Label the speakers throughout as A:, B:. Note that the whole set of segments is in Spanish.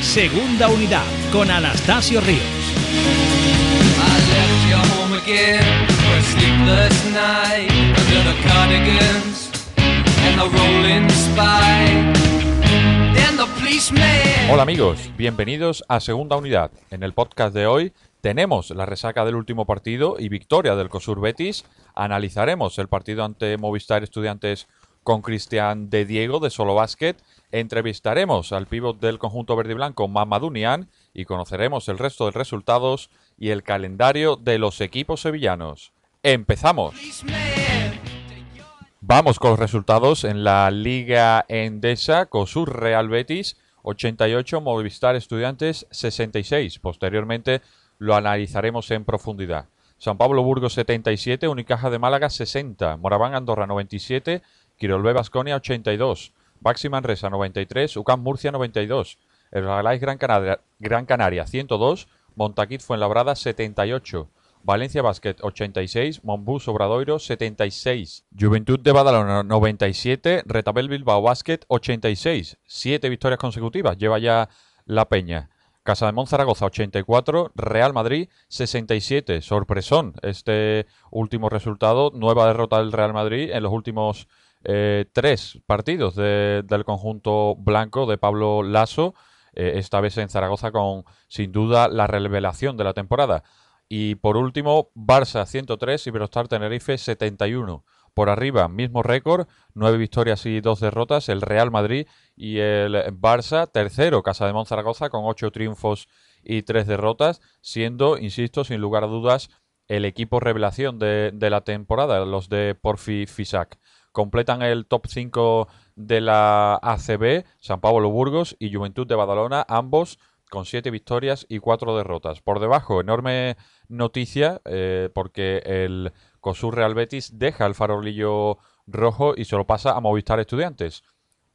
A: Segunda Unidad con Anastasio Ríos.
B: Hola amigos, bienvenidos a Segunda Unidad. En el podcast de hoy tenemos la resaca del último partido y victoria del COSUR Betis. Analizaremos el partido ante Movistar Estudiantes con Cristian de Diego de Solo Basket. Entrevistaremos al pívot del conjunto verde y blanco Mamadou Nian y conoceremos el resto de resultados y el calendario de los equipos sevillanos. ¡Empezamos! Vamos con los resultados en la Liga Endesa, COSUR Real Betis 88, Movistar Estudiantes 66. Posteriormente lo analizaremos en profundidad. San Pablo Burgos 77, Unicaja de Málaga 60, Moraván Andorra 97, Quirolbe Basconia 82, Baxi Manresa 93, UCAM Murcia 92, el Real Gran Canaria, Gran Canaria 102, Montaquit Fuenlabrada 78, Valencia Basket 86, Monbus Obradoiro 76, Juventud de Badalona 97, Retabel Bilbao Basket 86, 7 victorias consecutivas, lleva ya la Peña. Casa de Monzaragoza 84, Real Madrid 67, sorpresón este último resultado, nueva derrota del Real Madrid en los últimos eh, tres partidos de- del conjunto blanco de Pablo Lasso, eh, esta vez en Zaragoza con sin duda la revelación de la temporada. Y por último, Barça 103 y Iberostar Tenerife 71. Por arriba, mismo récord, nueve victorias y dos derrotas, el Real Madrid y el Barça, tercero, Casa de Monzaragoza, con ocho triunfos y tres derrotas, siendo, insisto, sin lugar a dudas, el equipo revelación de, de la temporada, los de Porfi Fisac. Completan el top 5 de la ACB, San Pablo Burgos y Juventud de Badalona, ambos con siete victorias y cuatro derrotas. Por debajo, enorme noticia, eh, porque el COSUR Real Betis deja el farolillo rojo y se lo pasa a Movistar Estudiantes.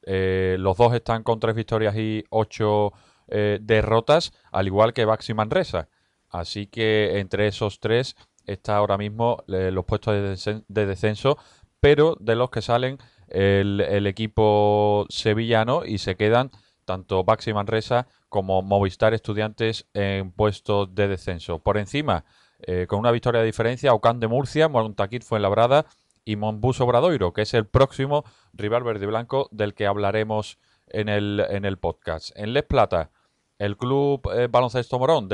B: Eh, los dos están con tres victorias y ocho eh, derrotas, al igual que Baxi Manresa. Así que entre esos tres está ahora mismo los puestos de descenso, pero de los que salen el, equipo sevillano y se quedan tanto Baxi Manresa como Movistar Estudiantes en puestos de descenso. Por encima, eh, con una victoria de diferencia, Ocán de Murcia, Montaquit Fuenlabrada y Monbus Obradoiro, que es el próximo rival verde blanco del que hablaremos en el, en el podcast. En Les Plata, el club eh, baloncesto Morón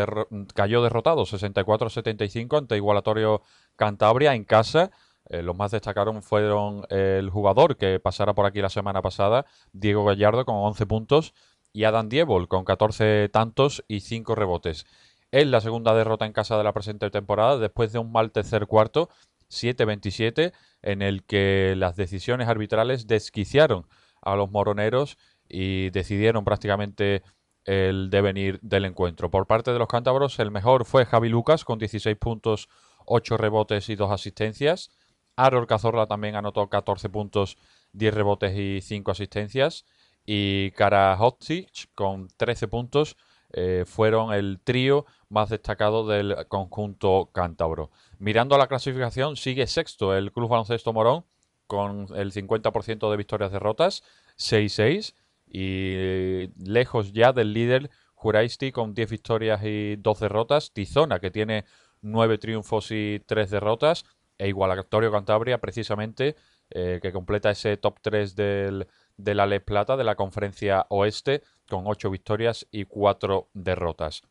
B: cayó derrotado 64-75 ante Igualatorio Cantabria en casa. Eh, los más destacaron fueron el jugador que pasara por aquí la semana pasada, Diego Gallardo, con 11 puntos, y Adam Diebol, con 14 tantos y 5 rebotes. Es la segunda derrota en casa de la presente temporada, después de un mal tercer cuarto, 7-27, en el que las decisiones arbitrales desquiciaron a los moroneros y decidieron prácticamente el devenir del encuentro. Por parte de los cántabros, el mejor fue Javi Lucas con 16 puntos, 8 rebotes y 2 asistencias. Aror Cazorla también anotó 14 puntos, 10 rebotes y 5 asistencias. Y Karahodzic con 13 puntos eh, fueron el trío más destacado del conjunto cántabro. Mirando a la clasificación, sigue sexto el Club Baloncesto Morón con el 50% de victorias derrotas, 6-6, y eh, lejos ya del líder Juraisti con 10 victorias y 2 derrotas, Tizona que tiene 9 triunfos y 3 derrotas, e Igualatorio Cantabria precisamente eh, que completa ese top 3 del, de la Les Plata de la conferencia oeste con 8 victorias y 4 derrotas.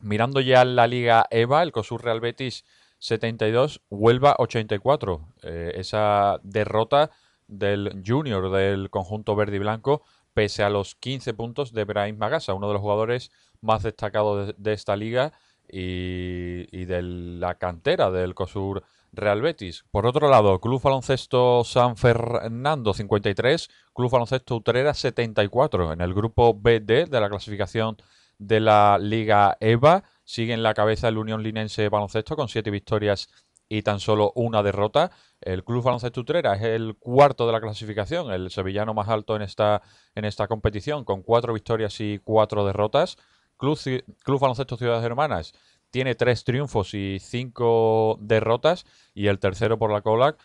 B: Mirando ya la Liga EVA, el COSUR Real Betis 72, Huelva 84. Eh, esa derrota del Junior del conjunto verde y blanco, pese a los 15 puntos de Brahim Magasa, uno de los jugadores más destacados de, esta liga y, y, de la cantera del COSUR Real Betis. Por otro lado, Club Baloncesto San Fernando 53, Club Baloncesto Utrera 74. En el grupo BD de la clasificación de la Liga EVA sigue en la cabeza el Unión Linense Baloncesto con 7 victorias y tan solo una derrota. El Club Baloncesto Utrera es el cuarto de la clasificación, el sevillano más alto en esta, en esta competición, con cuatro victorias y cuatro derrotas. Club, Club Baloncesto Ciudades Hermanas tiene tres triunfos y cinco derrotas, y el tercero por la cola,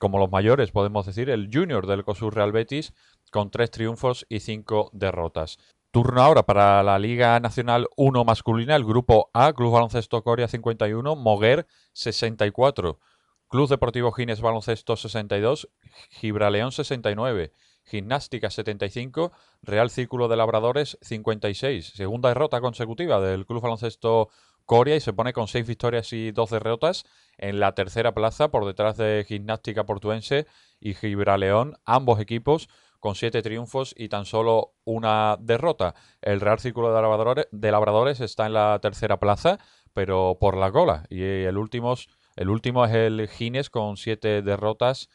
B: como los mayores, podemos decir, el Junior del COSUR Real Betis, con tres triunfos y cinco derrotas. Turno ahora para la Liga Nacional 1 masculina, el grupo A, Club Baloncesto Coria 51, Moguer 64, Club Deportivo Gines Baloncesto 62, Gibraleón 69, Gimnástica 75, Real Círculo de Labradores 56. Segunda derrota consecutiva del Club Baloncesto Coria y se pone con 6 victorias y 2 derrotas en la tercera plaza por detrás de Gimnástica Portuense y Gibraleón, ambos equipos con 7 triunfos y tan solo una derrota. El Real Círculo de Labradores, está en la tercera plaza, pero por la cola. Y el último, el último es el Gines con 7 derrotas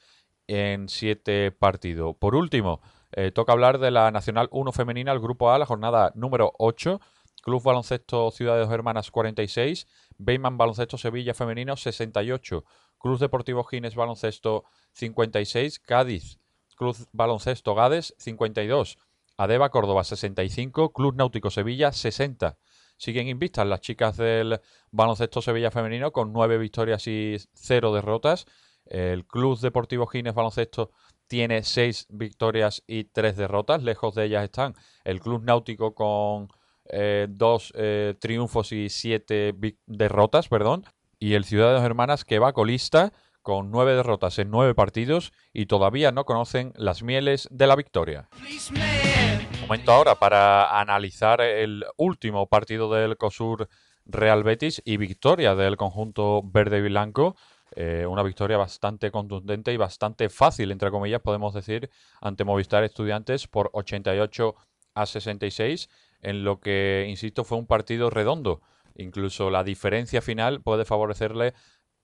B: en 7 partidos. Por último, eh, toca hablar de la Nacional 1 femenina, el Grupo A, la jornada número 8. Club Baloncesto Ciudades Hermanas 46, Beyman Baloncesto Sevilla Femenino 68, Club Deportivo Gines Baloncesto 56, Cádiz Club Baloncesto Gades 52, Adeba Córdoba 65, Club Náutico Sevilla 60. Siguen invistas las chicas del Baloncesto Sevilla Femenino con 9 victorias y 0 derrotas. El Club Deportivo Gines Baloncesto tiene 6 victorias y 3 derrotas. Lejos de ellas están el Club Náutico con 2 eh, eh, triunfos y 7 derrotas, perdón. Y el Ciudad de las Hermanas que va colista con 9 derrotas en 9 partidos y todavía no conocen las mieles de la victoria. Momento ahora para analizar el último partido del COSUR Real Betis y victoria del conjunto verde y blanco eh, una victoria bastante contundente y bastante fácil, entre comillas, podemos decir, ante Movistar Estudiantes por 88 a 66, en lo que, insisto, fue un partido redondo. Incluso la diferencia final puede favorecerle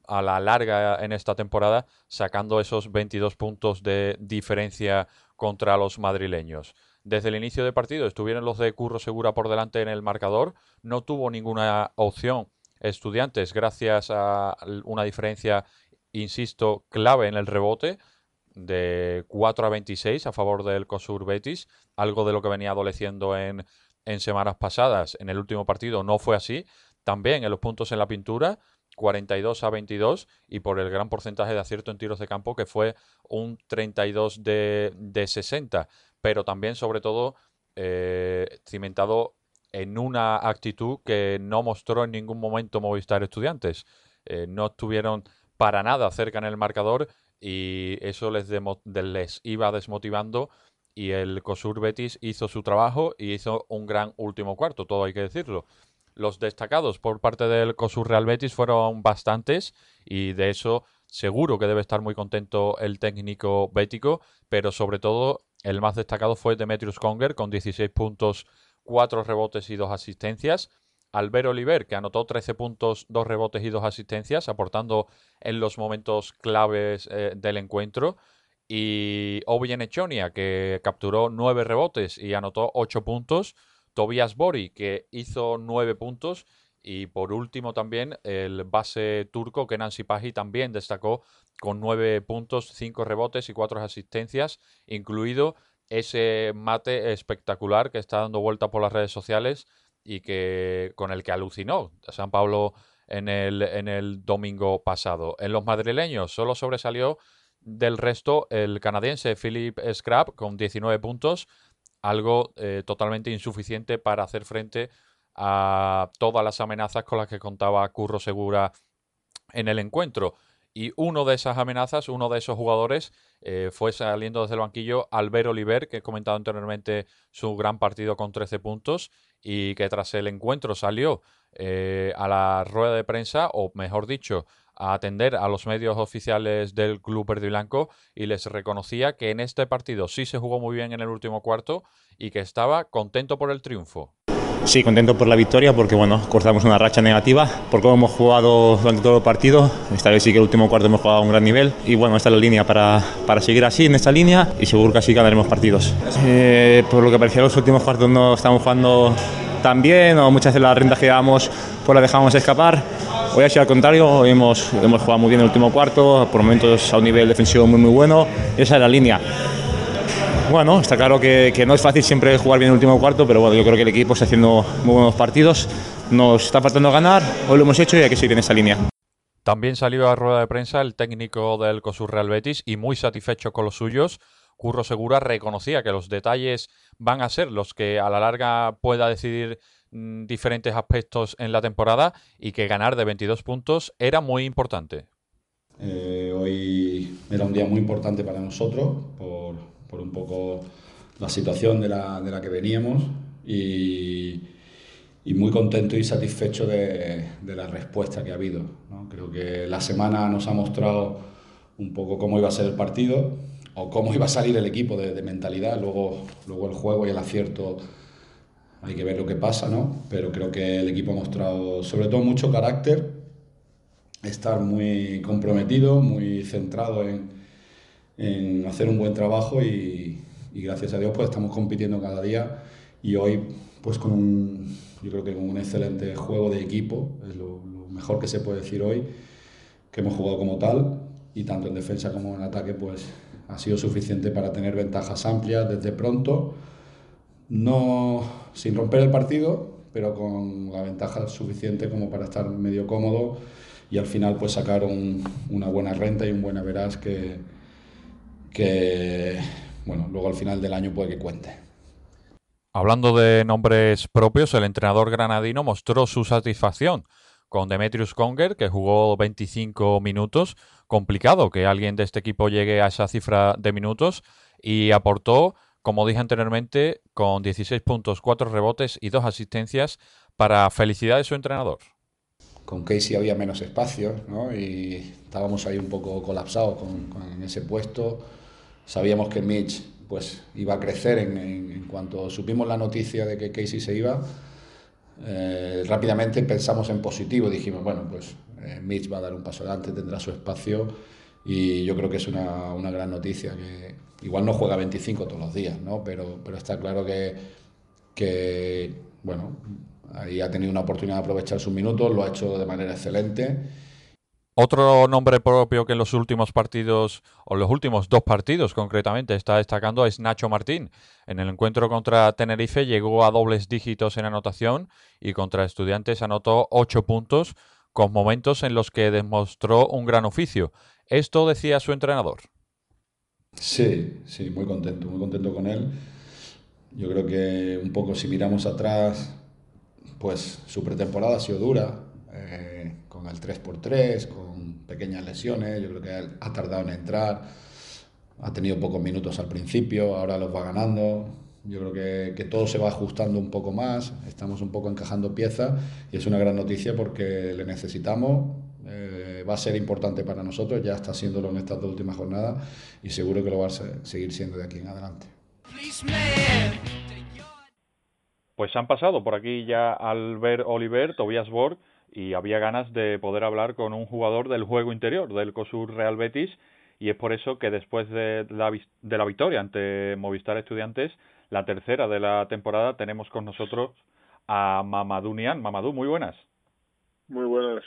B: a la larga en esta temporada, sacando esos 22 puntos de diferencia contra los madrileños. Desde el inicio del partido estuvieron los de Curro Segura por delante en el marcador, no tuvo ninguna opción Estudiantes gracias a una diferencia, insisto, clave en el rebote de 4 a 26 a favor del COSUR Betis, algo de lo que venía adoleciendo en, en semanas pasadas. En el último partido no fue así. También en los puntos en la pintura, 42 a 22 y por el gran porcentaje de acierto en tiros de campo que fue un 32 de, de 60, pero también sobre todo eh, cimentado en una actitud que no mostró en ningún momento Movistar Estudiantes. Eh, no estuvieron para nada cerca en el marcador y eso les, les iba desmotivando y el COSUR Betis hizo su trabajo y hizo un gran último cuarto, todo hay que decirlo. Los destacados por parte del COSUR Real Betis fueron bastantes y de eso seguro que debe estar muy contento el técnico bético, pero sobre todo el más destacado fue Demetrius Conger con 16 puntos cuatro rebotes y dos asistencias. Albert Oliver, que anotó 13 puntos, dos rebotes y dos asistencias, aportando en los momentos claves eh, del encuentro. Y Obi Echonia, que capturó nueve rebotes y anotó ocho puntos. Tobias Bori, que hizo nueve puntos. Y por último también el base turco Kenan Sipahi también destacó con nueve puntos, cinco rebotes y cuatro asistencias, incluido ese mate espectacular que está dando vuelta por las redes sociales y que con el que alucinó San Pablo en el, en el domingo pasado. En los madrileños solo sobresalió del resto el canadiense Philip Scrap con 19 puntos, algo eh, totalmente insuficiente para hacer frente a todas las amenazas con las que contaba Curro Segura en el encuentro. Y uno de esas amenazas, uno de esos jugadores, eh, fue saliendo desde el banquillo Albert Oliver, que he comentado anteriormente su gran partido con 13 puntos y que tras el encuentro salió eh, a la rueda de prensa, o mejor dicho, a atender a los medios oficiales del club verde y blanco y les reconocía que en este partido sí se jugó muy bien en el último cuarto y que estaba contento por el triunfo.
C: Sí, contento por la victoria porque bueno, cortamos una racha negativa, por cómo hemos jugado durante todo el partido. Esta vez sí que el último cuarto hemos jugado a un gran nivel y bueno, esta es la línea para, para seguir así en esta línea y seguro que así ganaremos partidos. Eh, por lo que parecía los últimos cuartos no estamos jugando tan bien o muchas de las rentas que llevamos pues las dejamos escapar. Hoy ha sido al contrario, hemos, hemos jugado muy bien el último cuarto, por momentos a un nivel defensivo muy muy bueno. Esa es la línea. Bueno, está claro que, no es fácil siempre jugar bien el último cuarto, pero bueno, yo creo que el equipo está haciendo muy buenos partidos. Nos está faltando ganar, hoy lo hemos hecho y hay que seguir en esa línea.
B: También salió a rueda de prensa el técnico del COSUR Real Betis y muy satisfecho con los suyos Curro Segura reconocía que los detalles van a ser los que a la larga pueda decidir diferentes aspectos en la temporada y que ganar de 22 puntos era muy importante.
D: Eh, hoy era un día muy importante para nosotros por, por un poco la situación de la, de la que veníamos y, y, muy contento y satisfecho de, de la respuesta que ha habido. ¿no? Creo que la semana nos ha mostrado un poco cómo iba a ser el partido o cómo iba a salir el equipo de, de mentalidad. Luego, luego el juego y el acierto hay que ver lo que pasa, ¿no? Pero creo que el equipo ha mostrado sobre todo mucho carácter estar muy comprometido, muy centrado en, en hacer un buen trabajo y, gracias a Dios pues estamos compitiendo cada día y hoy pues con un, yo creo que con un excelente juego de equipo, es lo, lo, mejor que se puede decir hoy, que hemos jugado como tal y tanto en defensa como en ataque pues ha sido suficiente para tener ventajas amplias desde pronto, no sin romper el partido, pero con la ventaja suficiente como para estar medio cómodo y al final pues sacar un, una buena renta y un buen veras que, que bueno, luego al final del año puede que cuente.
B: Hablando de nombres propios, el entrenador granadino mostró su satisfacción con Demetrius Conger, que jugó 25 minutos. Complicado que alguien de este equipo llegue a esa cifra de minutos y aportó, como dije anteriormente, con 16 puntos, 4 rebotes y 2 asistencias para felicidad de su entrenador
D: con Casey había menos espacio ¿no? y estábamos ahí un poco colapsados con, ese puesto. Sabíamos que Mitch pues, iba a crecer en, cuanto supimos la noticia de que Casey se iba. Eh, rápidamente pensamos en positivo, dijimos, bueno, pues eh, Mitch va a dar un paso adelante, tendrá su espacio y yo creo que es una, una, gran noticia. que Igual no juega 25 todos los días, ¿no? pero, pero está claro que, que bueno, Ahí ha tenido una oportunidad de aprovechar sus minutos, lo ha hecho de manera excelente.
B: Otro nombre propio que en los últimos partidos, o los últimos dos partidos concretamente, está destacando es Nacho Martín. En el encuentro contra Tenerife llegó a dobles dígitos en anotación y contra Estudiantes anotó ocho puntos, con momentos en los que demostró un gran oficio. Esto decía su entrenador.
D: Sí, sí, muy contento, muy contento con él. Yo creo que un poco si miramos atrás, pues su pretemporada ha sido dura, eh, con el 3x3, con pequeñas lesiones, yo creo que ha tardado en entrar, ha tenido pocos minutos al principio, ahora los va ganando, yo creo que, todo se va ajustando un poco más, estamos un poco encajando piezas y es una gran noticia porque le necesitamos, eh, va a ser importante para nosotros, ya está siéndolo en estas dos últimas jornadas y seguro que lo va a seguir siendo de aquí en adelante.
B: Pues han pasado por aquí ya Albert Oliver, Tobias Borg, y había ganas de poder hablar con un jugador del juego interior, del COSUR Real Betis, y es por eso que después de la, de la victoria ante Movistar Estudiantes, la tercera de la temporada, tenemos con nosotros a Mamadou Nian. Mamadou, muy buenas.
E: Muy buenas.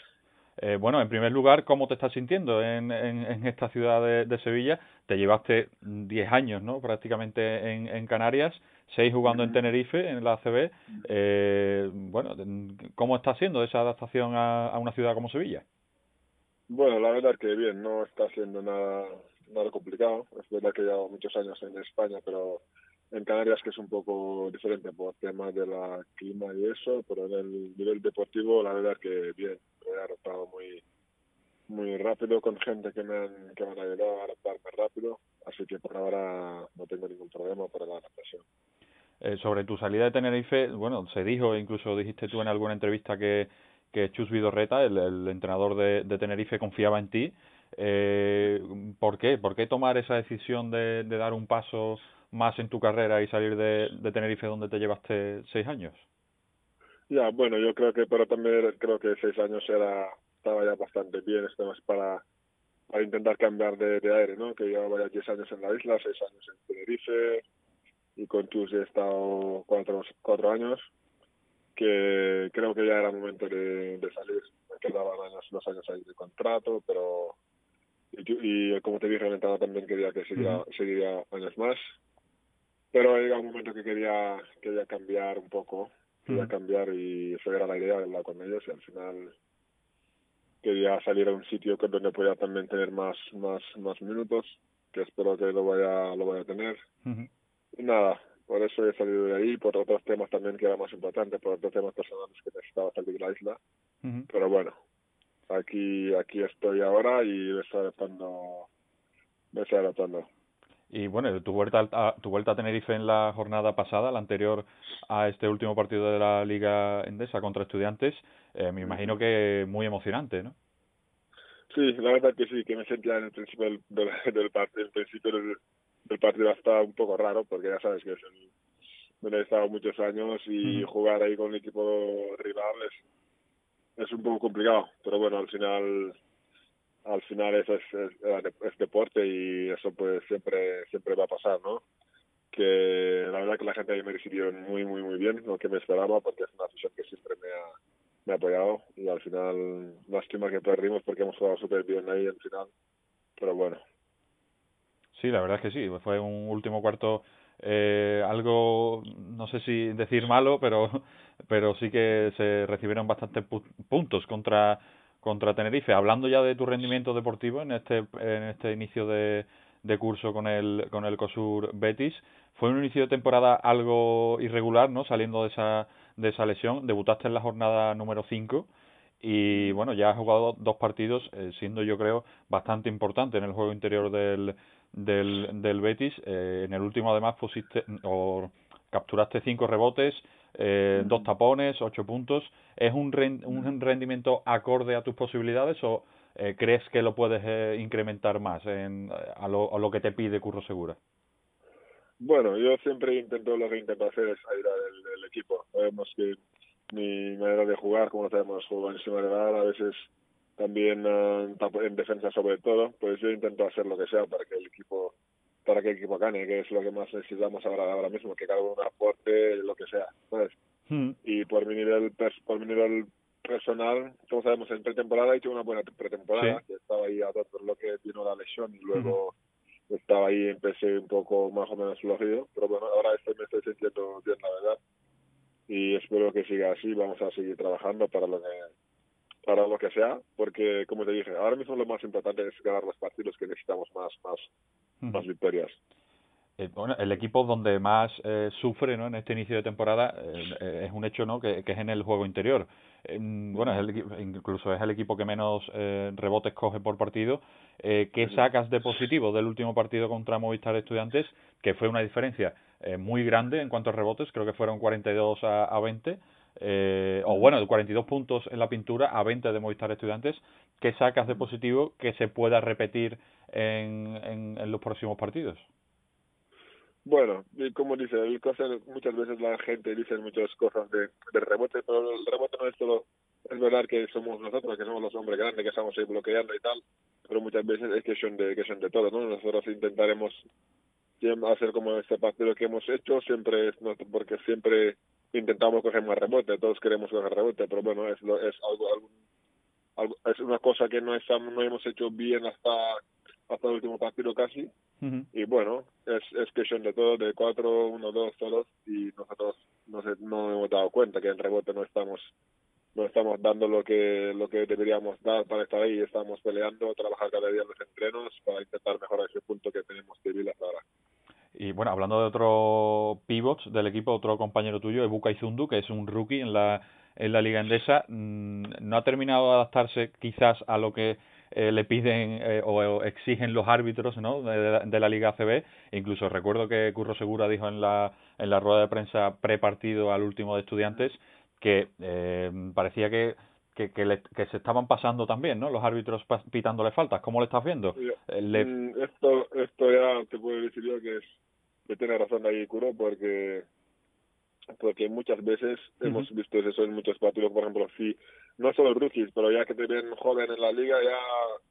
B: Eh, bueno, en primer lugar, ¿cómo te estás sintiendo en, en, en esta ciudad de, de, Sevilla? Te llevaste 10 años, ¿no? Prácticamente en, en Canarias, seis jugando en Tenerife, en la ACB. Eh, bueno, ¿cómo está siendo esa adaptación a, a, una ciudad como Sevilla?
E: Bueno, la verdad que bien, no está siendo nada, nada complicado. Es verdad que llevo muchos años en España, pero en Canarias que es un poco diferente por temas de la clima y eso, pero en el nivel deportivo la verdad que bien, me he adaptado muy muy rápido con gente que me han, que me han ayudado a adaptarme rápido, así que por ahora no tengo ningún problema para la adaptación.
B: Eh, sobre tu salida de Tenerife, bueno, se dijo, incluso dijiste tú en alguna entrevista que, que Chus Vidorreta, el, entrenador de, Tenerife, confiaba en ti. Eh, ¿Por qué? ¿Por qué tomar esa decisión de, de dar un paso más en tu carrera y salir de, de Tenerife donde te llevaste seis años?
E: Ya, bueno, yo creo que, pero también creo que seis años era estaba ya bastante bien, esto más para, para intentar cambiar de, de aire, ¿no? Que llevaba ya diez años en la isla, seis años en Tenerife y con tus he estado cuatro, cuatro años, que creo que ya era momento de, de salir. Me quedaban años, los años ahí de contrato, pero y, y como te dije, el también quería que seguiría, uh -huh. seguiría años más pero llega un momento que quería quería cambiar un poco quería mm. cambiar y eso era la idea de hablar con ellos y al final quería salir a un sitio que donde podía también tener más más más minutos que espero que lo vaya, lo vaya a tener. Y nada, por eso he salido de ahí, por otros temas también que eran más importantes, por otros temas personales que necesitaba salir de la isla. Pero bueno, aquí aquí estoy ahora y me estoy adaptando. Me estoy adaptando.
B: Y bueno, tu vuelta a, tu vuelta a Tenerife en la jornada pasada, la anterior a este último partido de la Liga Endesa contra Estudiantes, eh, me imagino que muy emocionante, ¿no?
E: Sí, la verdad que sí, que me sentía en el principio del, del, el principio del, del partido hasta un poco raro, porque ya sabes que es el, donde he estado muchos años y jugar ahí con el equipo rival es, es un poco complicado, pero bueno, al final al final eso es, es, es deporte y eso pues siempre siempre va a pasar, ¿no? Que la verdad que la gente ahí me recibió muy muy muy bien, lo que me esperaba, porque es una afición que siempre me ha, me ha apoyado y al final lástima que perdimos porque hemos jugado súper bien ahí al final, pero bueno.
B: Sí, la verdad es que sí, fue un último cuarto eh, algo, no sé si decir malo, pero, pero sí que se recibieron bastantes pu- puntos contra, contra Tenerife. Hablando ya de tu rendimiento deportivo en este, en este inicio de, de curso con el, con el COSUR Betis, fue un inicio de temporada algo irregular, ¿no? Saliendo de esa, de esa lesión, debutaste en la jornada número 5 y bueno, ya has jugado dos partidos, eh, siendo yo creo bastante importante en el juego interior del, del, del Betis. Eh, en el último además pusiste o capturaste cinco rebotes, eh, dos tapones, ocho puntos. ¿Es un, un rendimiento acorde a tus posibilidades o eh, crees que lo puedes eh, incrementar más en, a, lo, a lo que te pide Curro Segura?
E: Bueno, yo siempre intento lo que intento hacer es ayudar al equipo. Sabemos que mi manera de jugar, como sabemos, juego encima de la a veces también uh, en defensa sobre todo, pues yo intento hacer lo que sea para que el equipo para que el equipo gane, que es lo que más necesitamos ahora ahora mismo, que cada uno aporte lo que sea, ¿sabes?
B: Mm.
E: Y por mi nivel por mi nivel personal, como sabemos, en pretemporada he hecho una buena pretemporada,
B: Sí.
E: que estaba ahí a por lo que vino la lesión y luego estaba ahí empecé un poco más o menos flojido, pero bueno, ahora este me estoy sintiendo bien, la verdad. Y espero que siga así, vamos a seguir trabajando para lo que para lo que sea, porque como te dije, ahora mismo lo más importante es ganar los partidos que necesitamos más más Más victorias.
B: Eh, bueno, el equipo donde más eh, sufre ¿no? en este inicio de temporada eh, es un hecho ¿no? que, que es en el juego interior. Bueno, es el, incluso es el equipo que menos rebotes coge por partido. ¿Qué sacas de positivo del último partido contra Movistar Estudiantes? Que fue una diferencia muy grande en cuanto a rebotes, creo que fueron 42 a, a 20. Eh, o bueno, 42 puntos en la pintura a 20 de Movistar Estudiantes. ¿Qué sacas de positivo que se pueda repetir en, en, los próximos partidos?
E: Bueno, y como dice, el cosa, muchas veces la gente dice muchas cosas de, de rebote, pero el rebote no es solo, es verdad que somos nosotros, que somos los hombres grandes, que estamos ahí bloqueando y tal, pero muchas veces es cuestión de, cuestión de todo, ¿no? Nosotros intentaremos hacer como este partido que hemos hecho, siempre es, porque siempre intentamos coger más rebote, todos queremos coger rebote, pero bueno, es, es algo, algo, es una cosa que no, estamos, no hemos hecho bien hasta, hasta el último partido casi,
B: Ujú.
E: y bueno, es, es cuestión de todo, de cuatro, uno, dos, todos, y nosotros no, sé, no hemos dado cuenta que en rebote no estamos no estamos dando lo que lo que deberíamos dar para estar ahí, estamos peleando, trabajar cada día en los entrenos para intentar mejorar ese punto que tenemos débil hasta ahora.
B: Y bueno, hablando de otro pivots del equipo, otro compañero tuyo, Ebuka Izundu, que es un rookie en la, en la Liga Endesa, mm, no ha terminado de adaptarse quizás a lo que eh, le piden eh, o exigen los árbitros ¿no? de, de la Liga ACB. Incluso recuerdo que Curro Segura dijo en la, en la rueda de prensa pre-partido al último de estudiantes que eh, parecía que, que, que, le- que se estaban pasando también, ¿no? Los árbitros pitándole faltas. ¿Cómo lo estás viendo? Eh, le-
E: Mm, esto esto ya te puedo decir yo que es que tiene razón ahí Kuro porque porque muchas veces hemos visto eso en muchos partidos por ejemplo si no solo rookies pero ya que te ven joven en la liga ya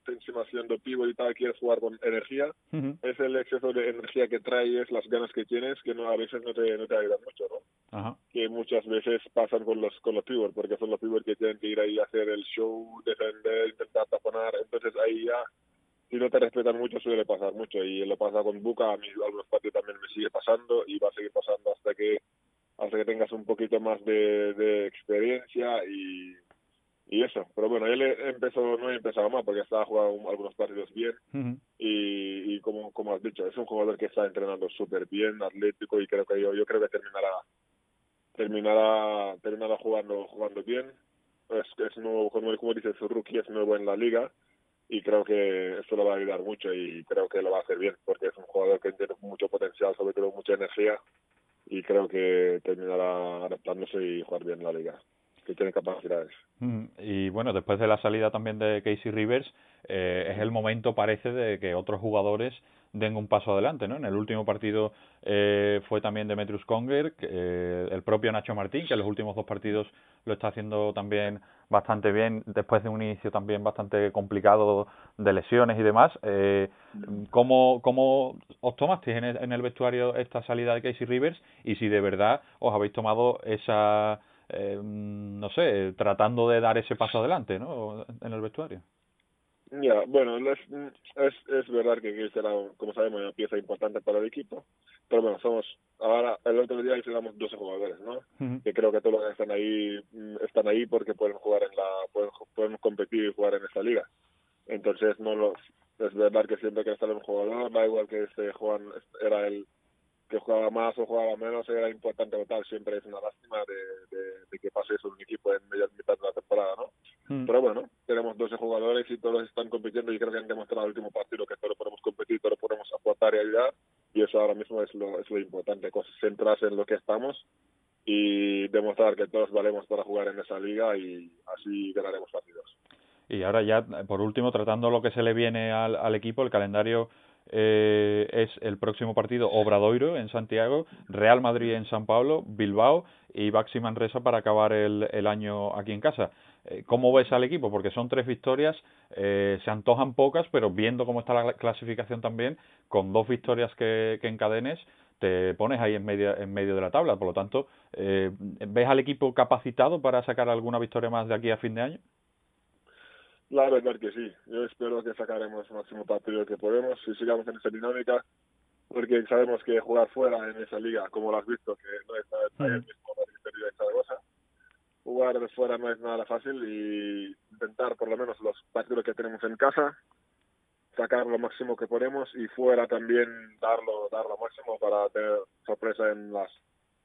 E: te encima siendo pivot y tal quieres jugar con energía
B: Ujú.
E: es el exceso de energía que traes las ganas que tienes que no a veces no te no te ayudan mucho no
B: Ajá.
E: que muchas veces pasan con los con los pivots porque son los pivots que tienen que ir ahí a hacer el show defender intentar taponar entonces ahí ya si no te respetan mucho suele pasar mucho y lo pasa con Buca a mí algunos partidos también me sigue pasando y va a seguir pasando hasta que hasta que tengas un poquito más de, de experiencia y y eso. Pero bueno él empezó no he empezado mal porque estaba jugando algunos partidos bien. Y, y como como como has dicho, es un jugador que está entrenando súper bien, atlético y creo que yo, yo creo que terminará terminará terminará jugando jugando bien. Es, es nuevo, como, como dices, su rookie es nuevo en la liga y creo que eso lo va a ayudar mucho y creo que lo va a hacer bien porque es un jugador que tiene mucho potencial, sobre todo mucha energía y creo que terminará adaptándose y jugar bien en la liga tiene capacidades.
B: Mm, y bueno, después de la salida también de Casey Rivers, eh, es el momento, parece, de que otros jugadores den un paso adelante, ¿no? En el último partido eh, fue también Demetrius Conger, eh, el propio Nacho Martín, que en los últimos dos partidos lo está haciendo también bastante bien, después de un inicio también bastante complicado de lesiones y demás. Eh, ¿cómo, ¿Cómo os tomasteis en el vestuario esta salida de Casey Rivers? Y si de verdad os habéis tomado esa eh, no sé, tratando de dar ese paso adelante, ¿no? En el vestuario.
E: Ya, bueno, es, es, es verdad que será, como sabemos, una pieza importante para el equipo, pero bueno, somos, ahora, el otro día hicimos 12 jugadores, ¿no? Que creo que todos los que están ahí, mm, están ahí porque pueden jugar en la, pueden, pueden competir y jugar en esta liga. Entonces, no los, es verdad que siempre que está un jugador, da igual que este Juan era el, que jugaba más o jugaba menos era importante votar. Siempre es una lástima de, de, que pase eso en un equipo en media mitad de la temporada, ¿no? Hmm. Pero bueno, tenemos 12 jugadores y todos están compitiendo y creo que han demostrado el último partido que todos podemos competir, todos podemos aportar y ayudar y eso ahora mismo es lo, es lo importante, centrarse en lo que estamos y demostrar que todos valemos para jugar en esa liga y así ganaremos partidos.
B: Y ahora ya, por último, tratando lo que se le viene al, al equipo, el calendario eh, es el próximo partido Obradoiro en Santiago, Real Madrid en San Pablo, Bilbao y Baxi Manresa para acabar el, el año aquí en casa. Eh, ¿Cómo ves al equipo? Porque son tres victorias, eh, se antojan pocas, pero viendo cómo está la clasificación también, con dos victorias que, que encadenes, te pones ahí en medio, en medio de la tabla. Por lo tanto, eh, ¿ves al equipo capacitado para sacar alguna victoria más de aquí a fin de año?
E: La verdad que sí. Yo espero que sacaremos el máximo partido que podemos y sigamos en esa dinámica, porque sabemos que jugar fuera en esa liga, como lo has visto, que no es nada el mismo Zaragoza, jugar de fuera no es nada fácil y intentar por lo menos los partidos que tenemos en casa sacar lo máximo que podemos y fuera también darlo dar lo máximo para tener sorpresa en las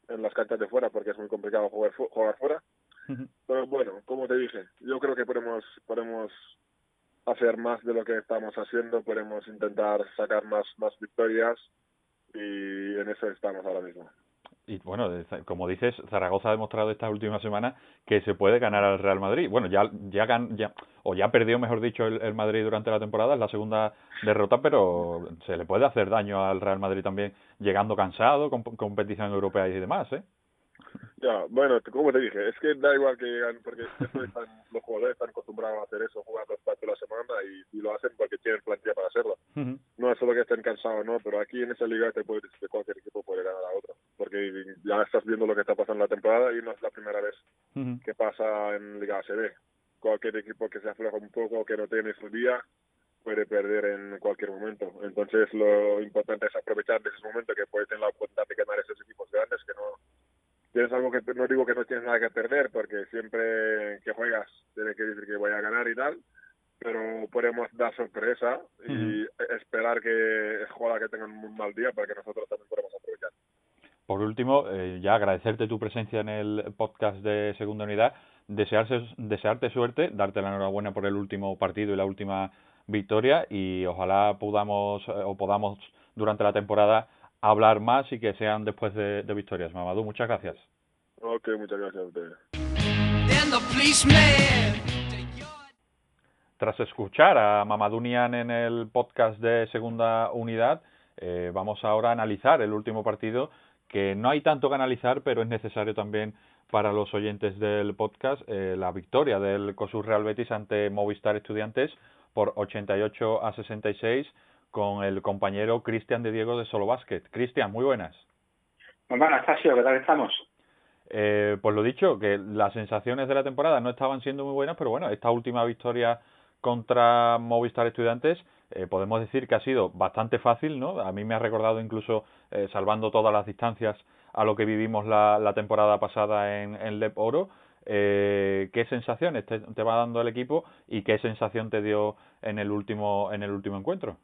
E: en las canchas de fuera porque es muy complicado jugar jugar fuera pero bueno, como te dije, yo creo que podemos, podemos hacer más de lo que estamos haciendo, podemos intentar sacar más, más victorias y en eso estamos ahora mismo.
B: Y bueno, como dices, Zaragoza ha demostrado esta última semana que se puede ganar al Real Madrid. Bueno, ya ya, ya o ya perdió, mejor dicho, el, Madrid durante la temporada, es la segunda derrota, pero se le puede hacer daño al Real Madrid también llegando cansado con competición europea y demás, ¿eh?
E: Ya, bueno, como te dije, es que da igual que llegan, porque los jugadores están acostumbrados a hacer eso, jugar dos partidos a la semana y, lo hacen porque tienen plantilla para hacerlo. No es solo que estén cansados, no, pero aquí en esa liga te puede decir que cualquier equipo puede ganar a otro, porque ya estás viendo lo que está pasando en la temporada y no es la primera vez que pasa en Liga ACB. Cualquier equipo que se afloja un poco, que no tiene su día, puede perder en cualquier momento. Entonces lo importante es aprovechar de ese momento que puede tener la oportunidad de ganar esos equipos grandes que no tienes algo que no digo que no tienes nada que perder porque siempre que juegas tienes que decir que voy a ganar y tal pero podemos dar sorpresa y esperar que juega que tengan un mal día para que nosotros también podamos aprovechar.
B: Por último eh, ya agradecerte tu presencia en el podcast de segunda unidad. Desearse, desearte suerte darte la enhorabuena por el último partido y la última victoria y ojalá podamos eh, o podamos durante la temporada hablar más y que sean después de, de victorias. Mamadou, muchas gracias.
E: Ok, muchas gracias a ustedes.
B: Tras escuchar a Mamadou Nian en el podcast de segunda unidad, eh, vamos ahora a analizar el último partido que no hay tanto que analizar, pero es necesario también para los oyentes del podcast, eh, la victoria del COSUR Real Betis ante Movistar Estudiantes por 88 a 66 con el compañero Cristian de Diego de Solo Basket. Cristian, muy buenas.
F: Muy buenas, ¿qué tal estamos?
B: Eh, pues lo dicho, que las sensaciones de la temporada no estaban siendo muy buenas, pero bueno, esta última victoria contra Movistar Estudiantes eh, podemos decir que ha sido bastante fácil, ¿no? A mí me ha recordado incluso, eh, salvando todas las distancias, a lo que vivimos la, la temporada pasada en, en Lep Oro. Eh, ¿Qué sensaciones te, te, va dando el equipo y qué sensación te dio en el último, en el último encuentro?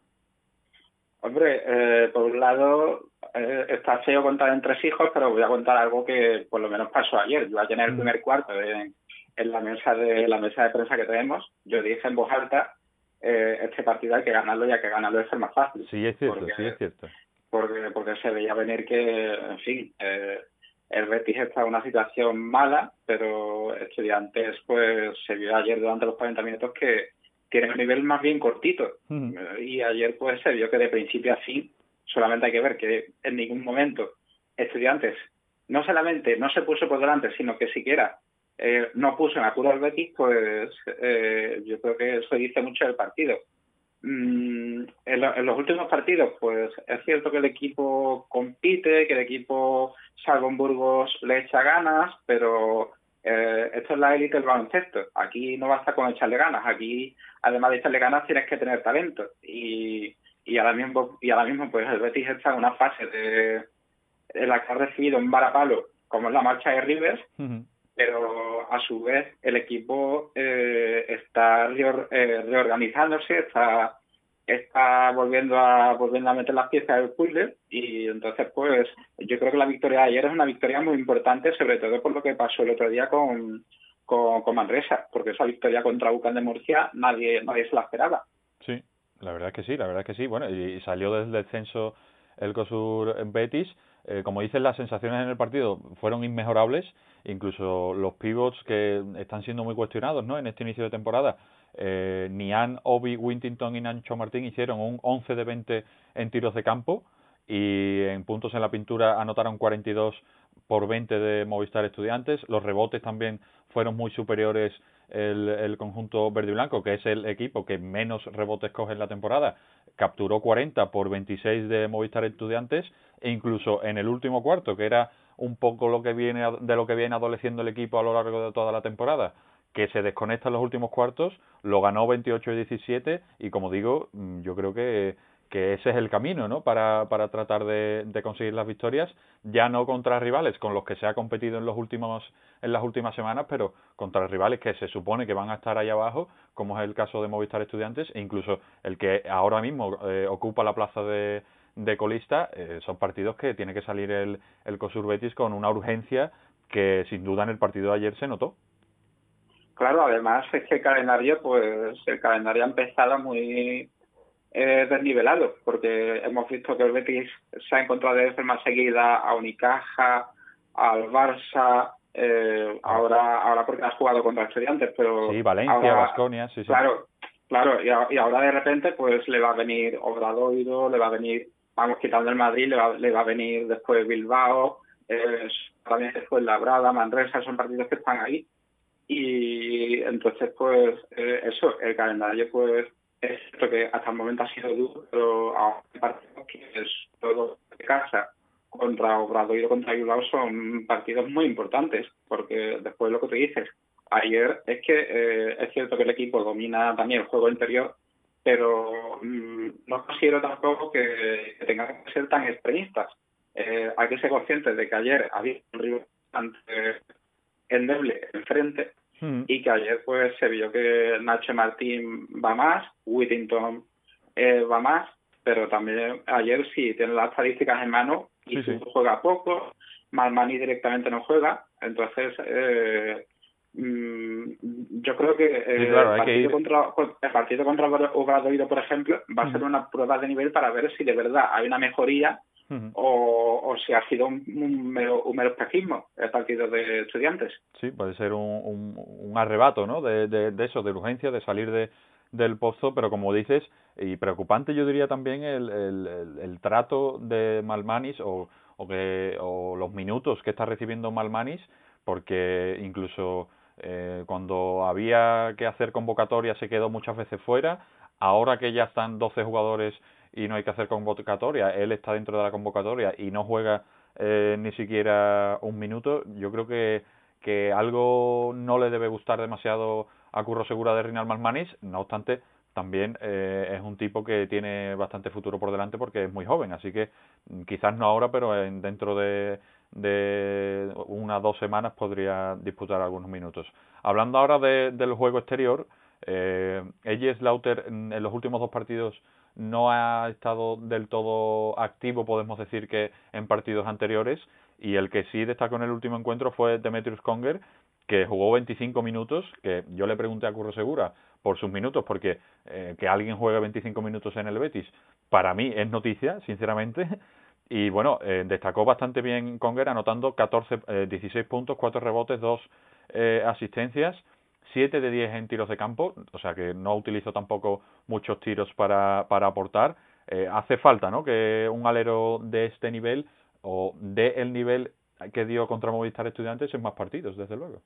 F: Hombre, eh, por un lado, eh, está feo contar en tres hijos, pero voy a contar algo que por lo menos pasó ayer. Yo ayer en el primer cuarto, en, en la mesa de la mesa de prensa que tenemos, yo dije en voz alta, eh, este partido hay que ganarlo y hay que ganarlo es el más fácil.
B: Sí, es cierto, sí, es cierto.
F: Porque, porque se veía venir que, en fin, eh, el Betis está en una situación mala, pero Estudiantes pues se vio ayer durante los 40 minutos que tiene un nivel más bien cortito. Y ayer pues se vio que de principio a fin solamente hay que ver que en ningún momento Estudiantes no solamente no se puso por delante, sino que siquiera eh, no puso en apuro al Betis, pues eh, yo creo que eso dice mucho del partido. Mm, en, los últimos partidos, pues es cierto que el equipo compite, que el equipo, salvo en Burgos, le echa ganas, pero eh, esto es la élite del baloncesto. Aquí no basta con echarle ganas, aquí además de echarle ganas tienes que tener talento. Y, y ahora mismo, y ahora mismo pues el Betis está en una fase de, en la que ha recibido un varapalo, como es la marcha de Rivers, pero a su vez el equipo eh, está eh, reorganizándose, está está volviendo a volviendo a meter las piezas del puzzle y entonces pues yo creo que la victoria de ayer es una victoria muy importante sobre todo por lo que pasó el otro día con con, con Manresa porque esa victoria contra Bucan de Murcia nadie nadie se la esperaba
B: sí la verdad es que sí la verdad es que sí bueno y salió del descenso el COSUR Betis eh, como dices, las sensaciones en el partido fueron inmejorables, incluso los pivots que están siendo muy cuestionados ¿no? en este inicio de temporada. Eh, Nian, Obi, Wintington y Nacho Martín hicieron un 11 de 20 en tiros de campo y en puntos en la pintura anotaron 42 por 20 de Movistar Estudiantes. Los rebotes también fueron muy superiores el, el, conjunto verde y blanco, que es el equipo que menos rebotes coge en la temporada. Capturó 40 por 26 de Movistar Estudiantes e incluso en el último cuarto, que era un poco lo que viene de lo que viene adoleciendo el equipo a lo largo de toda la temporada, que se desconecta en los últimos cuartos, lo ganó 28 y 17 y como digo, mm, yo creo que que ese es el camino ¿no? para, para tratar de, conseguir las victorias, ya no contra rivales con los que se ha competido en, los últimos, en las últimas semanas, pero contra rivales que se supone que van a estar ahí abajo, como es el caso de Movistar Estudiantes, e incluso el que ahora mismo eh, ocupa la plaza de, de colista, eh, son partidos que tiene que salir el, el con una urgencia que sin duda en el partido de ayer se notó.
F: Claro, además es que el calendario, pues el calendario ha empezado muy eh, desnivelado, porque hemos visto que el Betis se ha encontrado de forma seguida a Unicaja, al Barça, eh, ahora ahora porque has jugado contra estudiantes, pero...
B: Sí, Valencia, Vasconia, sí, sí.
F: Claro, claro, y, ahora de repente pues le va a venir Obradoiro, le va a venir, vamos quitando el Madrid, le va, le va a venir después Bilbao, eh, también después Labrada, Manresa, son partidos que están ahí. Y entonces pues eh, eso, el calendario pues es cierto que hasta el momento ha sido duro, pero ahora partidos que es todo de casa contra Obradoiro contra Bilbao son partidos muy importantes, porque después lo que te dices, ayer es que eh, es cierto que el equipo domina también el juego interior, pero mmm, no considero tampoco que, que tengan que ser tan extremistas. Eh, hay que ser conscientes de que ayer había un rival bastante endeble enfrente Mm. y que ayer pues se vio que Nacho Martín va más, Whittington eh, va más, pero también ayer sí tiene las estadísticas en mano y sí, juega poco, Malmani directamente no juega, entonces eh, mm, yo creo que, eh,
B: sí, claro,
F: el, partido
B: ir...
F: contra, el partido contra Obradoiro, por ejemplo, va a ser una prueba de nivel para ver si de verdad hay una mejoría Uh -huh. o, o, si ha sido un, un, mero, un mero espejismo el partido de estudiantes.
B: Sí, puede ser un, un, un arrebato ¿no? De, de, de, eso, de urgencia, de salir de, del pozo, pero como dices, y preocupante yo diría también el, el, el, el trato de Malmanis o, o, que, o los minutos que está recibiendo Malmanis, porque incluso eh, cuando había que hacer convocatoria se quedó muchas veces fuera, ahora que ya están 12 jugadores y no hay que hacer convocatoria, él está dentro de la convocatoria y no juega eh, ni siquiera un minuto, yo creo que, que algo no le debe gustar demasiado a Curro Segura de Rinal Malmanis, no obstante, también eh, es un tipo que tiene bastante futuro por delante porque es muy joven, así que mm, quizás no ahora, pero en, dentro de, de unas dos semanas podría disputar algunos minutos. Hablando ahora de, del juego exterior, eh, Lauter en los últimos dos partidos no ha estado del todo activo, podemos decir que en partidos anteriores, y el que sí destacó en el último encuentro fue Demetrius Conger, que jugó 25 minutos, que yo le pregunté a Curro Segura por sus minutos, porque eh, que alguien juegue 25 minutos en el Betis, para mí es noticia, sinceramente, y bueno, eh, destacó bastante bien Conger, anotando 14, 16 puntos, 4 rebotes, 2 asistencias, 7 de 10 en tiros de campo, o sea que no utilizó tampoco muchos tiros para, para aportar. hace falta ¿no? que un alero de este nivel o de el nivel que dio contra Movistar Estudiantes en más partidos, desde luego.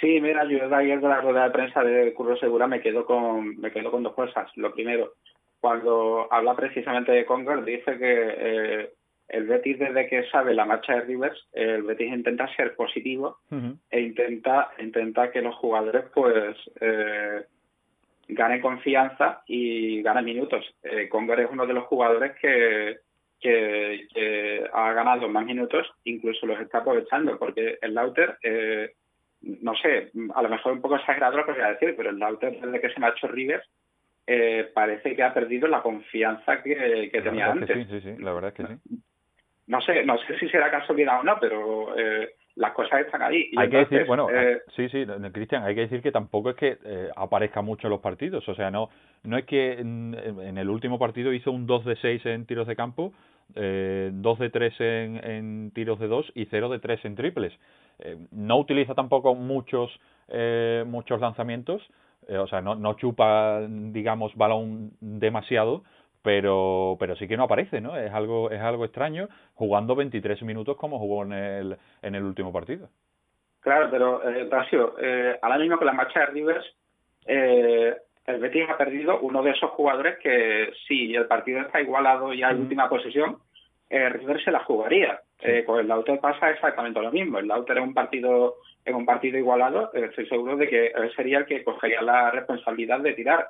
F: Sí, mira, yo de ayer de la rueda de prensa de Curro Segura me quedo con me quedo con dos cosas. Lo primero, cuando habla precisamente de Conger, dice que eh, el Betis desde que sabe la marcha de Rivers, el Betis intenta ser positivo e intenta intenta que los jugadores pues eh, ganen confianza y ganen minutos. Eh, Conger es uno de los jugadores que que, ha ganado más minutos, incluso los está aprovechando, porque el Lauter, eh, no sé, a lo mejor un poco exagerado lo que voy a decir, pero el Lauter, desde que se hecho Rivers, eh, parece que ha perdido la confianza que, tenía antes.
B: sí, sí, sí, la verdad es que sí.
F: No sé, no sé si será casualidad o no, pero eh, las cosas están ahí.
B: hay que decir, bueno, eh, sí, sí, Cristian, hay que decir que tampoco es que eh, aparezca mucho en los partidos. O sea, no no es que en, en, el último partido hizo un 2 de 6 en tiros de campo, eh, 2 de 3 en, en tiros de 2 y 0 de 3 en triples. Eh, no utiliza tampoco muchos, eh, muchos lanzamientos, eh, o sea, no, no chupa, digamos, balón demasiado, pero pero sí que no aparece, ¿no? Es algo es algo extraño jugando 23 minutos como jugó en el en el último partido.
F: Claro, pero eh, eh, ahora mismo con la marcha de Rivers eh, el Betis ha perdido uno de esos jugadores que si el partido está igualado ya en última posición, eh, River se la jugaría. Eh, con el Lauter pasa exactamente lo mismo. El Lauter en un partido en un partido igualado, eh, estoy seguro de que él sería el que cogería la responsabilidad de tirar.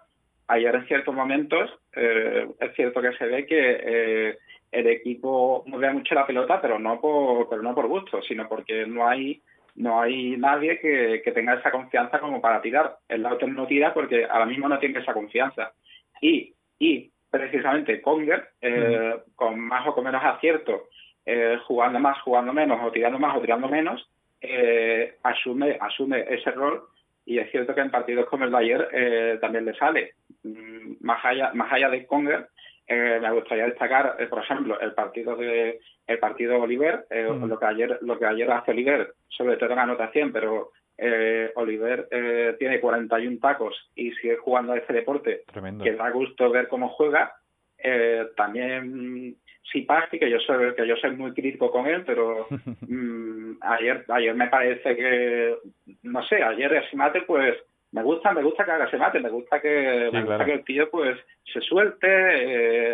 F: Ayer en ciertos momentos eh, es cierto que se ve que eh, el equipo mueve mucho la pelota, pero no por pero no por gusto, sino porque no hay no hay nadie que, que, tenga esa confianza como para tirar. El Lauter no tira porque ahora mismo no tiene esa confianza. Y, y precisamente Conger, eh, con más o con menos acierto, eh, jugando más, jugando menos, o tirando más o tirando menos, eh, asume, asume ese rol y es cierto que en partidos como el de ayer eh, también le sale. Mm, más allá, más allá de Conger, eh, me gustaría destacar, eh, por ejemplo, el partido de el partido Oliver, eh, mm. lo que ayer lo que ayer hace Oliver, sobre todo en anotación, pero eh, Oliver eh, tiene 41 tacos y sigue jugando a ese deporte,
B: Tremendo.
F: que da gusto ver cómo juega. Eh, también Sipasti, que yo soy que yo soy muy crítico con él, pero mmm, ayer ayer me parece que no sé, ayer ese mate pues me gusta, me gusta que haga ese mate, me gusta que,
B: Sí,
F: me gusta que el tío pues se suelte, eh,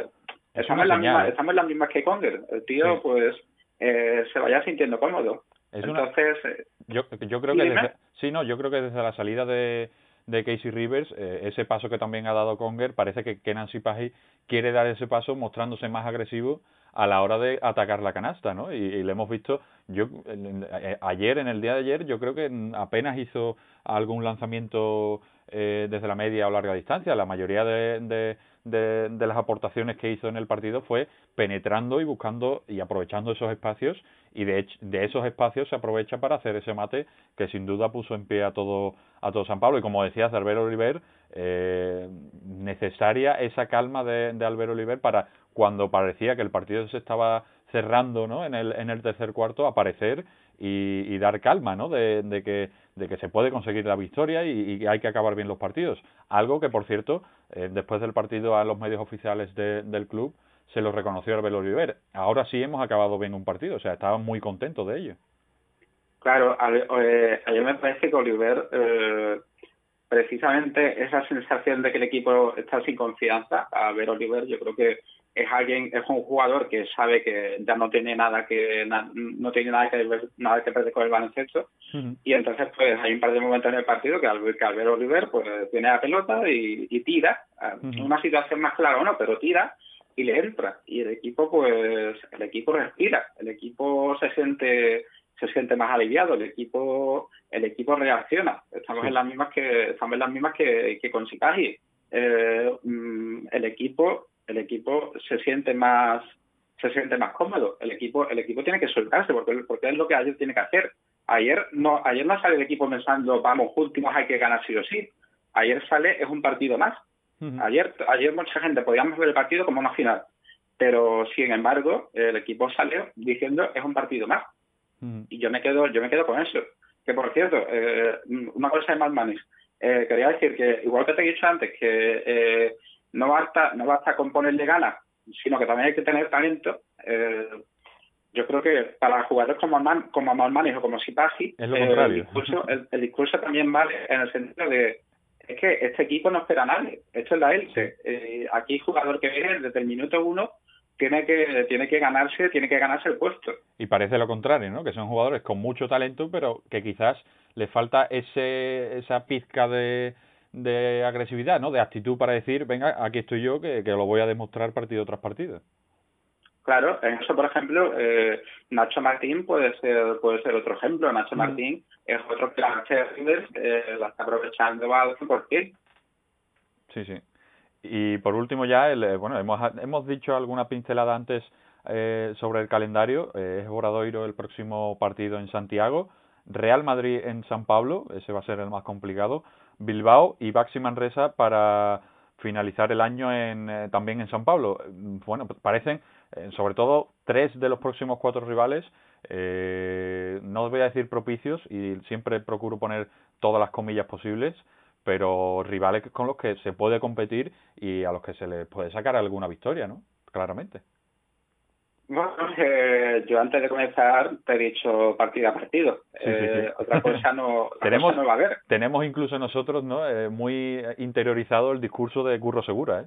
B: Es
F: estamos, en mismas,
B: ¿eh?
F: estamos en las mismas que Conger, el tío
B: Sí.
F: pues eh, se vaya sintiendo cómodo.
B: Es una-
F: Entonces, eh,
B: Yo, yo creo que desde, sí, no, yo creo que desde la salida de, de Casey Rivers, eh, ese paso que también ha dado Conger, parece que Kenan Sipahi quiere dar ese paso mostrándose más agresivo a la hora de atacar la canasta, ¿no? Y, y lo hemos visto, yo eh, ayer, en el día de ayer, yo creo que apenas hizo algún lanzamiento eh, desde la media o larga distancia. La mayoría de, de, de, de las aportaciones que hizo en el partido fue penetrando y buscando y aprovechando esos espacios y de, de esos espacios se aprovecha para hacer ese mate que sin duda puso en pie a todo a todo San Pablo y como decías de Albert Oliver eh, necesaria esa calma de, de Albert Oliver para cuando parecía que el partido se estaba cerrando ¿no? en, el, en el tercer cuarto aparecer y, y dar calma ¿no? de, de, que, de que se puede conseguir la victoria y, y hay que acabar bien los partidos algo que por cierto eh, después del partido a los medios oficiales de, del club se lo reconoció Albert Oliver. Ahora sí hemos acabado bien un partido o sea estaban muy contentos de ello.
F: Claro, a, eh, ayer me parece que Oliver, eh, precisamente esa sensación de que el equipo está sin confianza, a ver Oliver, yo creo que es alguien, es un jugador que sabe que ya no tiene nada que na, no tiene nada que ver, nada que perder con el baloncesto. Y entonces pues hay un par de momentos en el partido que al ver que al ver Oliver pues tiene la pelota y, y tira, una situación más clara o no, pero tira y le entra y el equipo pues el equipo respira, el equipo se siente se siente más aliviado, el equipo el equipo reacciona. Estamos
B: Sí.
F: en las mismas que estamos en las mismas que, que con Sikaji. eh, mm, el equipo el equipo se siente más se siente más cómodo. El equipo el equipo tiene que soltarse porque, porque es lo que ayer tiene que hacer. Ayer no ayer no sale el equipo pensando vamos últimos hay que ganar sí o sí. Ayer sale es un partido más. Ayer ayer mucha gente podíamos ver el partido como una final, pero sin embargo el equipo salió diciendo es un partido más. Y yo me quedo yo me quedo con eso. Que por cierto, eh, una cosa de Manis, eh, quería decir que igual que te he dicho antes que eh, no basta no basta con ponerle ganas sino que también hay que tener talento. Eh, yo creo que para jugadores como Man, como Malmanis o como
B: lo
F: eh, el, discurso, el, el discurso también vale en el sentido de es que este equipo no espera a nadie, esto es la élite. Eh, aquí el jugador que viene desde el minuto uno tiene que tiene que ganarse tiene que ganarse el puesto.
B: Y parece lo contrario, ¿no? Que son jugadores con mucho talento, pero que quizás les falta ese esa pizca de, de agresividad, ¿no? De actitud para decir, venga, aquí estoy yo, que, que lo voy a demostrar partido tras partido.
F: Claro, en eso, por ejemplo, eh, Nacho Martín puede ser puede ser otro ejemplo. Nacho Martín es otro que la Rivers eh, la está aprovechando al 100%.
B: Sí, sí. Y por último ya, el, eh, bueno, hemos, hemos dicho alguna pincelada antes eh, sobre el calendario. Eh, es Obradoiro el próximo partido en Santiago, Real Madrid en San Pablo, ese va a ser el más complicado, Bilbao y Baxi Manresa para finalizar el año en, eh, también en San Pablo. Mm, Bueno, pues parecen, sobre todo, tres de los próximos cuatro rivales, eh, no os voy a decir propicios y siempre procuro poner todas las comillas posibles, pero rivales con los que se puede competir y a los que se les puede sacar alguna victoria, ¿no? Claramente.
F: Bueno, eh, yo antes de comenzar te he dicho partido a partido.
B: Sí,
F: Eh,
B: sí.
F: Otra cosa no,
B: Tenemos-
F: cosa no va a haber.
B: Tenemos incluso nosotros, ¿no? Eh, muy interiorizado el discurso de Curro Segura, ¿eh?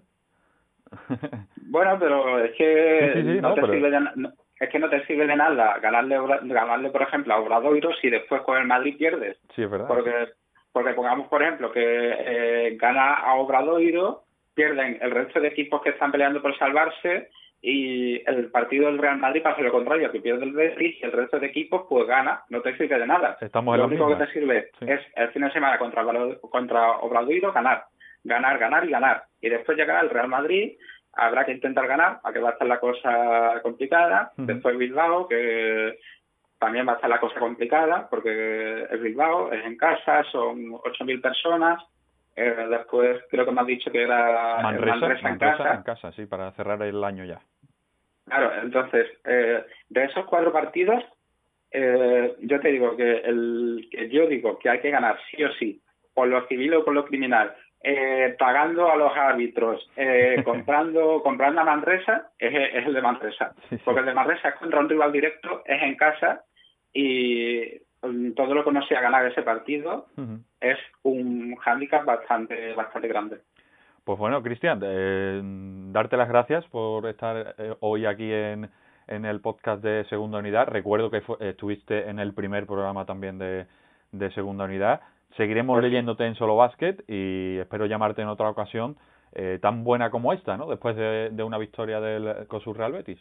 F: Bueno, pero es que
B: Sí, sí, sí,
F: no,
B: no,
F: te
B: pero-
F: sirve de no- es que no te sirve de nada ganarle, ganarle por ejemplo, a Obradoiro si después con el Madrid pierdes.
B: sí, es verdad.
F: Porque, porque pongamos, por ejemplo, que eh, gana a Obradoiro, pierden el resto de equipos que están peleando por salvarse y el partido del Real Madrid pasa lo contrario, que pierde el Betis y el resto de equipos pues gana, no te sirve de nada.
B: Estamos
F: lo único que te sirve
B: Sí.
F: es el fin de semana contra, contra Obradoiro ganar, ganar, ganar y ganar. Y después llegará el Real Madrid, habrá que intentar ganar, a que va a estar la cosa complicada. Después Bilbao, que también va a estar la cosa complicada, porque Bilbao, es en casa, son 8.000 personas. Eh, después creo que me has dicho que era
B: Manresa,
F: Manresa en
B: Manresa
F: casa.
B: en casa, sí, para cerrar el año ya.
F: Claro, entonces, eh, de esos cuatro partidos, eh, yo te digo que el que yo digo que hay que ganar sí o sí, por lo civil o por lo criminal, eh, pagando a los árbitros, eh, comprando comprando a Manresa, es, el- es el de Manresa.
B: Sí, sí.
F: Porque el de Manresa es contra un rival directo, es en casa y mm, todo lo que no sea ganar ese partido es un hándicap bastante bastante grande.
B: Pues bueno, Cristian, eh, darte las gracias por estar eh, hoy aquí en, en el podcast de Segunda Unidad. Recuerdo que fu- estuviste en el primer programa también de, de Segunda Unidad. Seguiremos
F: sí.
B: leyéndote en Solo Basket y espero llamarte en otra ocasión eh, tan buena como esta, ¿no? Después de, de una victoria del COSUR Real Betis.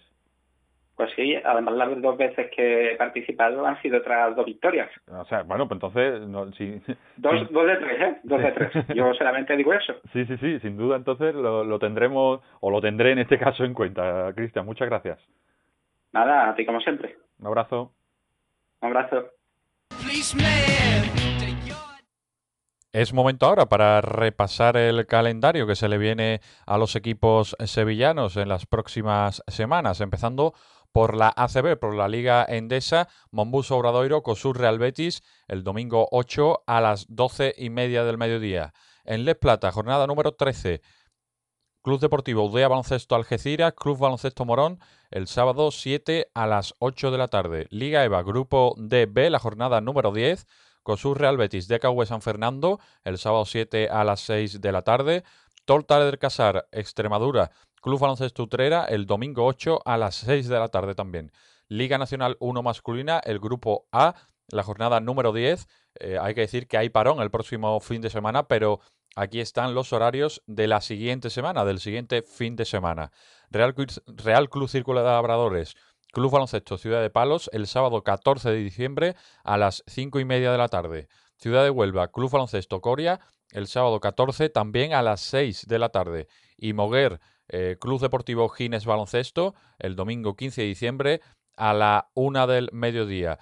F: Pues sí, además las dos veces que he participado han sido otras dos victorias.
B: O sea, bueno, pues entonces, no,
F: dos de tres, ¿eh? Dos de tres. Yo solamente digo eso.
B: sí, sí, sí, sin duda entonces lo, lo tendremos, o lo tendré en este caso en cuenta. Cristian, muchas gracias.
F: Nada, a ti como siempre.
B: Un abrazo.
F: Un abrazo.
B: Es momento ahora para repasar el calendario que se le viene a los equipos sevillanos en las próximas semanas, empezando por la ACB, por la Liga Endesa, Monbus Obradoiro, Cosur Real Betis, el domingo 8 a las 12 y media del mediodía. En Les Plata, jornada número 13, Club Deportivo Udea Baloncesto Algeciras, Club Baloncesto Morón, el sábado 7 a las 8 de la tarde. Liga EVA, Grupo DB, la jornada número 10, Cosur Real Betis, DKV San Fernando, el sábado 7 a las 6 de la tarde. Torta del Casar, Extremadura, Club Baloncesto Utrera, el domingo 8 a las 6 de la tarde también. Liga Nacional 1 masculina, el grupo A, la jornada número 10. Eh, hay que decir que hay parón el próximo fin de semana, pero aquí están los horarios de la siguiente semana, del siguiente fin de semana. Real, Real Club Círculo de Labradores, Club Baloncesto Ciudad de Palos, el sábado 14 de diciembre a las 5 y media de la tarde. Ciudad de Huelva, Club Baloncesto Coria, el sábado 14 también a las 6 de la tarde. Y Moguer, eh, Club Deportivo Gines Baloncesto, el domingo 15 de diciembre a la 1 del mediodía.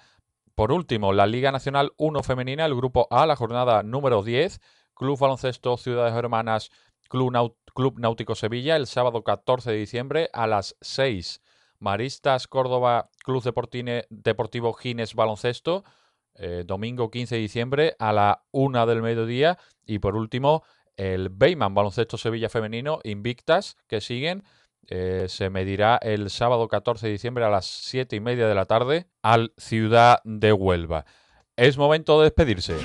B: Por último, la Liga Nacional 1 Femenina, el grupo A, la jornada número 10, Club Baloncesto Ciudades Hermanas, Club, Náutico Sevilla, el sábado 14 de diciembre a las 6. Maristas Córdoba, Club Deportivo Gines Baloncesto, eh, domingo 15 de diciembre a la 1 del mediodía. Y por último, el Beyman Baloncesto Sevilla Femenino, Invictas, que siguen. Eh, se medirá el sábado 14 de diciembre a las 7 y media de la tarde al Ciudad de Huelva. Es momento de despedirse.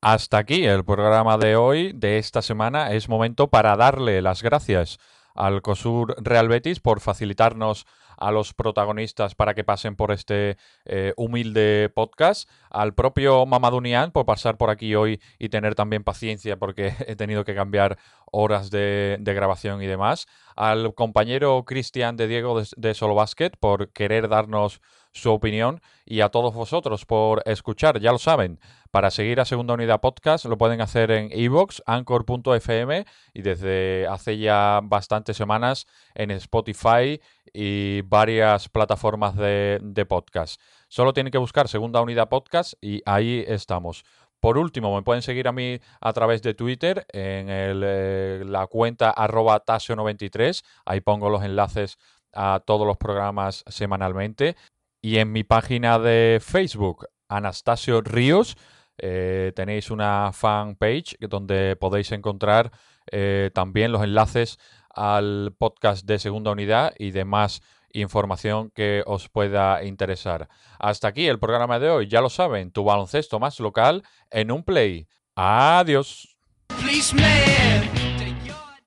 B: Hasta aquí el programa de hoy, de esta semana. Es momento para darle las gracias al COSUR Real Betis por facilitarnos a los protagonistas para que pasen por este eh, humilde podcast, al propio Mamadunian por pasar por aquí hoy y tener también paciencia porque he tenido que cambiar horas de, grabación y demás, al compañero Cristian de Diego de, Solo Basket por querer darnos su opinión y a todos vosotros por escuchar, ya lo saben. Para seguir a Segunda Unidad Podcast lo pueden hacer en iVoox, anchor.fm y desde hace ya bastantes semanas en Spotify y varias plataformas de, podcast. Solo tienen que buscar Segunda Unidad Podcast y ahí estamos. Por último, me pueden seguir a mí a través de Twitter en eh, la cuenta arroba tasio93. Ahí pongo los enlaces a todos los programas semanalmente. Y en mi página de Facebook, Anastasio Ríos, eh, tenéis una fanpage donde podéis encontrar eh, también los enlaces al podcast de segunda unidad y demás información que os pueda interesar. Hasta aquí el programa de hoy. Ya lo saben, tu baloncesto más local en un play. Adiós.